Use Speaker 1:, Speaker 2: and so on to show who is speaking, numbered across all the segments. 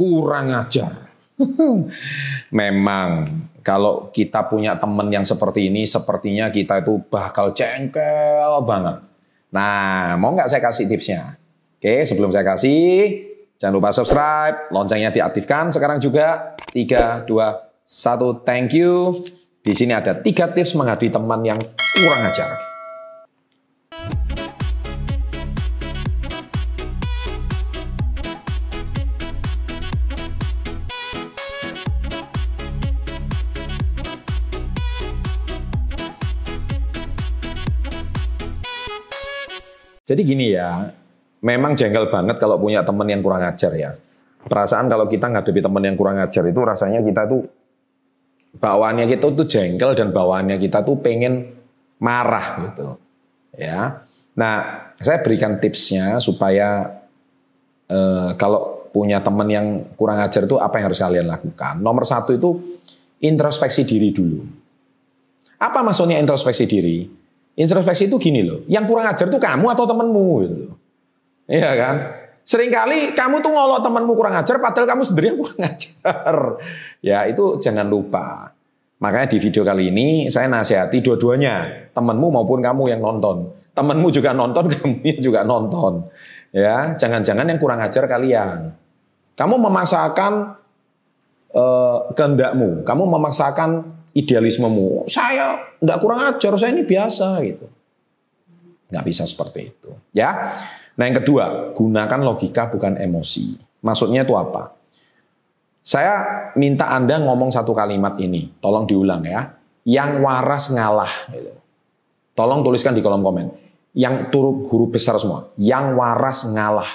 Speaker 1: kurang ajar. Memang kalau kita punya teman yang seperti ini, sepertinya kita itu bakal cengkel banget. Nah, mau nggak saya kasih tipsnya? Oke, sebelum saya kasih, jangan lupa subscribe, loncengnya diaktifkan sekarang juga. 3, 2, 1, thank you. Di sini ada tiga tips menghadapi teman yang kurang ajar. Jadi gini ya, memang jengkel banget kalau punya teman yang kurang ajar ya. Perasaan kalau kita ngadepi teman yang kurang ajar itu rasanya kita tuh bawaannya kita tuh jengkel dan bawaannya kita tuh pengen marah gitu. Ya. Nah, saya berikan tipsnya supaya eh, kalau punya teman yang kurang ajar itu apa yang harus kalian lakukan. Nomor satu itu introspeksi diri dulu. Apa maksudnya introspeksi diri? Introspeksi itu gini loh, yang kurang ajar tuh kamu atau temenmu gitu loh. Iya kan? Seringkali kamu tuh ngolok temenmu kurang ajar padahal kamu sendiri kurang ajar. Ya itu jangan lupa. Makanya di video kali ini saya nasihati dua-duanya, temenmu maupun kamu yang nonton. Temenmu juga nonton, kamu juga nonton. Ya, jangan-jangan yang kurang ajar kalian. Kamu memaksakan uh, kehendakmu, kamu memaksakan idealismemu. Saya tidak kurang ajar, saya ini biasa gitu. Nggak bisa seperti itu. Ya. Nah yang kedua, gunakan logika bukan emosi. Maksudnya itu apa? Saya minta Anda ngomong satu kalimat ini. Tolong diulang ya. Yang waras ngalah. Gitu. Tolong tuliskan di kolom komen. Yang turut huruf besar semua. Yang waras ngalah.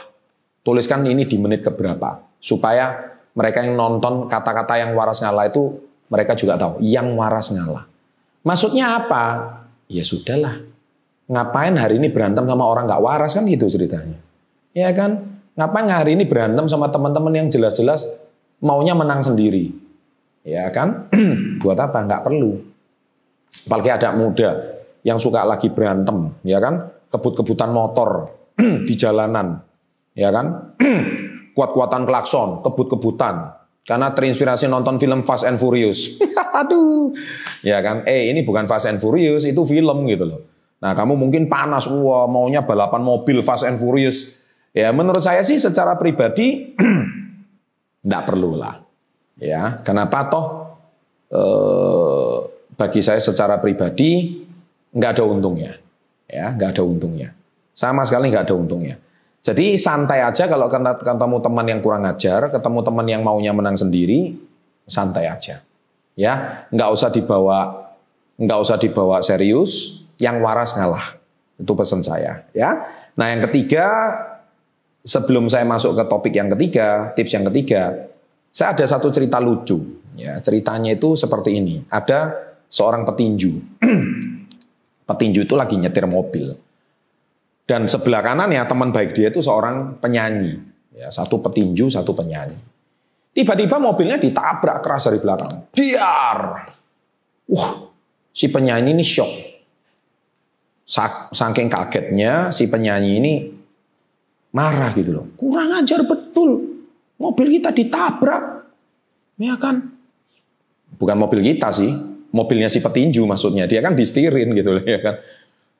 Speaker 1: Tuliskan ini di menit keberapa. Supaya mereka yang nonton kata-kata yang waras ngalah itu mereka juga tahu yang waras ngalah. Maksudnya apa? Ya sudahlah. Ngapain hari ini berantem sama orang nggak waras kan gitu ceritanya. Ya kan? Ngapain hari ini berantem sama teman-teman yang jelas-jelas maunya menang sendiri. Ya kan? Buat apa? Nggak perlu. Apalagi ada muda yang suka lagi berantem, ya kan? Kebut-kebutan motor di jalanan, ya kan? Kuat-kuatan klakson, kebut-kebutan, karena terinspirasi nonton film Fast and Furious. Aduh. Ya kan? Eh, ini bukan Fast and Furious, itu film gitu loh. Nah, kamu mungkin panas, wah maunya balapan mobil Fast and Furious. Ya, menurut saya sih secara pribadi enggak perlu lah. Ya, kenapa toh eh, bagi saya secara pribadi nggak ada untungnya. Ya, nggak ada untungnya. Sama sekali nggak ada untungnya. Jadi santai aja kalau ketemu teman yang kurang ajar, ketemu teman yang maunya menang sendiri, santai aja. Ya, nggak usah dibawa nggak usah dibawa serius, yang waras ngalah. Itu pesan saya, ya. Nah, yang ketiga sebelum saya masuk ke topik yang ketiga, tips yang ketiga, saya ada satu cerita lucu. Ya, ceritanya itu seperti ini. Ada seorang petinju. petinju itu lagi nyetir mobil. Dan sebelah kanan ya teman baik dia itu seorang penyanyi. Ya, satu petinju, satu penyanyi. Tiba-tiba mobilnya ditabrak keras dari belakang. Diar. Wah, si penyanyi ini shock. Saking kagetnya si penyanyi ini marah gitu loh. Kurang ajar betul. Mobil kita ditabrak. Ya kan? Bukan mobil kita sih. Mobilnya si petinju maksudnya. Dia kan distirin gitu loh ya kan.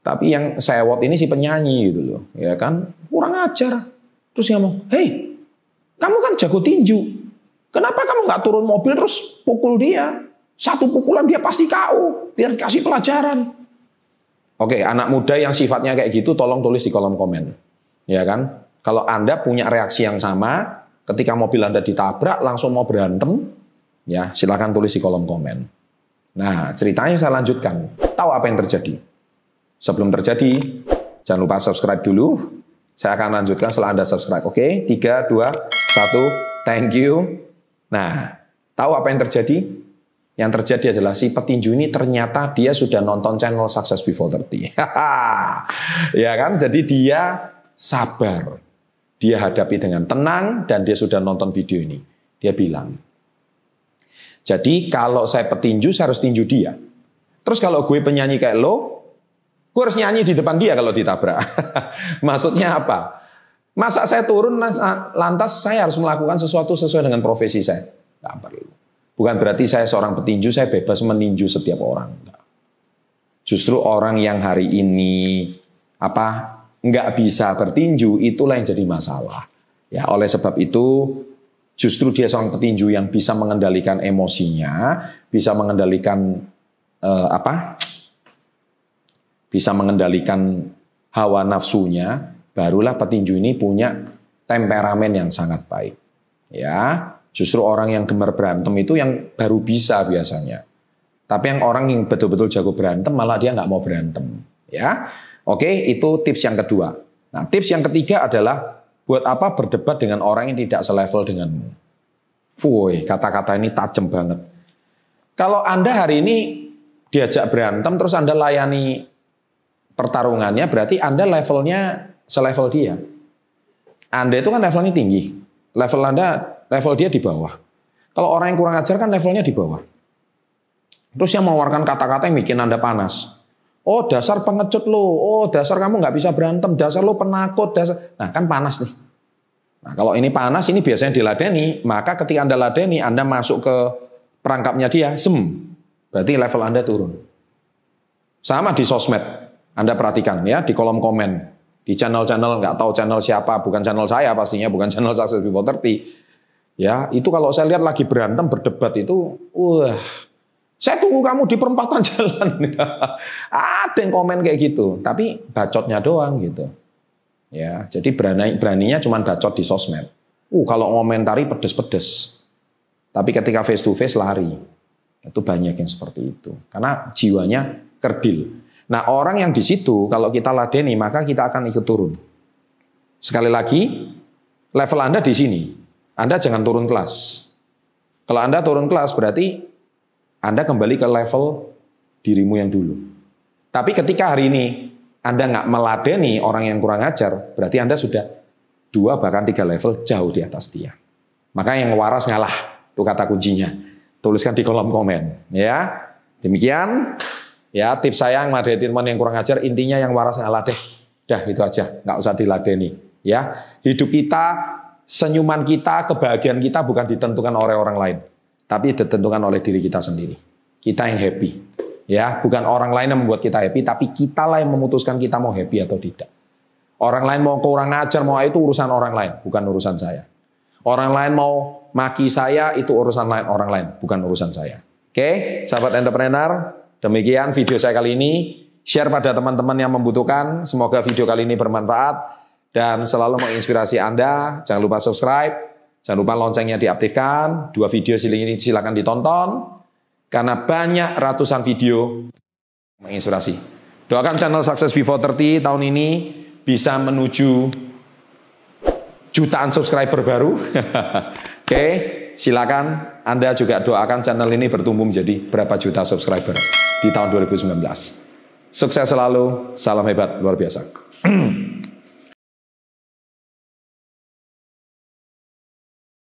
Speaker 1: Tapi yang sewot ini si penyanyi gitu loh, ya kan kurang ajar. Terus ngomong, hei, kamu kan jago tinju, kenapa kamu nggak turun mobil terus pukul dia? Satu pukulan dia pasti kau, biar kasih pelajaran. Oke, anak muda yang sifatnya kayak gitu, tolong tulis di kolom komen, ya kan? Kalau anda punya reaksi yang sama, ketika mobil anda ditabrak langsung mau berantem, ya silakan tulis di kolom komen. Nah, ceritanya saya lanjutkan. Tahu apa yang terjadi? Sebelum terjadi, jangan lupa subscribe dulu. Saya akan lanjutkan setelah Anda subscribe. Oke, 3, 2, 1, thank you. Nah, tahu apa yang terjadi? Yang terjadi adalah si petinju ini ternyata dia sudah nonton channel Success Before 30. ya kan? Jadi dia sabar. Dia hadapi dengan tenang dan dia sudah nonton video ini. Dia bilang, jadi kalau saya petinju, saya harus tinju dia. Terus kalau gue penyanyi kayak lo, Gue harus nyanyi di depan dia kalau ditabrak. Maksudnya apa? Masa saya turun lantas saya harus melakukan sesuatu sesuai dengan profesi saya? Tidak perlu. Bukan berarti saya seorang petinju, saya bebas meninju setiap orang. Justru orang yang hari ini apa nggak bisa bertinju itulah yang jadi masalah. Ya, oleh sebab itu justru dia seorang petinju yang bisa mengendalikan emosinya, bisa mengendalikan eh, apa? Bisa mengendalikan hawa nafsunya, barulah petinju ini punya temperamen yang sangat baik. Ya, justru orang yang gemar berantem itu yang baru bisa biasanya. Tapi yang orang yang betul-betul jago berantem malah dia nggak mau berantem. Ya, oke itu tips yang kedua. Nah tips yang ketiga adalah buat apa berdebat dengan orang yang tidak selevel denganmu. Woi kata-kata ini tajam banget. Kalau anda hari ini diajak berantem terus anda layani pertarungannya berarti anda levelnya selevel dia. Anda itu kan levelnya tinggi. Level Anda, level dia di bawah. Kalau orang yang kurang ajar kan levelnya di bawah. Terus yang mengeluarkan kata-kata yang bikin Anda panas. Oh dasar pengecut lo, oh dasar kamu nggak bisa berantem, dasar lo penakut, dasar. Nah kan panas nih. Nah kalau ini panas, ini biasanya diladeni, maka ketika Anda ladeni, Anda masuk ke perangkapnya dia, sem, berarti level Anda turun. Sama di sosmed, Anda perhatikan ya, di kolom komen di channel-channel nggak tahu channel siapa, bukan channel saya pastinya, bukan channel Success Before 30. Ya, itu kalau saya lihat lagi berantem berdebat itu, wah, saya tunggu kamu di perempatan jalan. Ada yang komen kayak gitu, tapi bacotnya doang gitu. Ya, jadi berani beraninya cuma bacot di sosmed. Uh, kalau ngomentari pedes-pedes. Tapi ketika face to face lari. Itu banyak yang seperti itu. Karena jiwanya kerdil. Nah orang yang di situ kalau kita ladeni maka kita akan ikut turun. Sekali lagi level Anda di sini. Anda jangan turun kelas. Kalau Anda turun kelas berarti Anda kembali ke level dirimu yang dulu. Tapi ketika hari ini Anda nggak meladeni orang yang kurang ajar, berarti Anda sudah dua bahkan tiga level jauh di atas dia. Maka yang waras ngalah, itu kata kuncinya. Tuliskan di kolom komen. Ya, demikian Ya tips saya yang madeti teman yang kurang ajar intinya yang waras ngalah deh. Dah itu aja, nggak usah diladeni. Ya hidup kita, senyuman kita, kebahagiaan kita bukan ditentukan oleh orang lain, tapi ditentukan oleh diri kita sendiri. Kita yang happy. Ya bukan orang lain yang membuat kita happy, tapi kita lah yang memutuskan kita mau happy atau tidak. Orang lain mau kurang ajar, mau itu urusan orang lain, bukan urusan saya. Orang lain mau maki saya, itu urusan lain orang lain, bukan urusan saya. Oke, sahabat entrepreneur, Demikian video saya kali ini. Share pada teman-teman yang membutuhkan. Semoga video kali ini bermanfaat dan selalu menginspirasi Anda. Jangan lupa subscribe, jangan lupa loncengnya diaktifkan. Dua video ini silakan ditonton karena banyak ratusan video menginspirasi. Doakan channel Success Before 30 tahun ini bisa menuju jutaan subscriber baru. Oke, silakan Anda juga doakan channel ini bertumbuh menjadi berapa juta subscriber di tahun 2019. Sukses selalu, salam hebat luar biasa.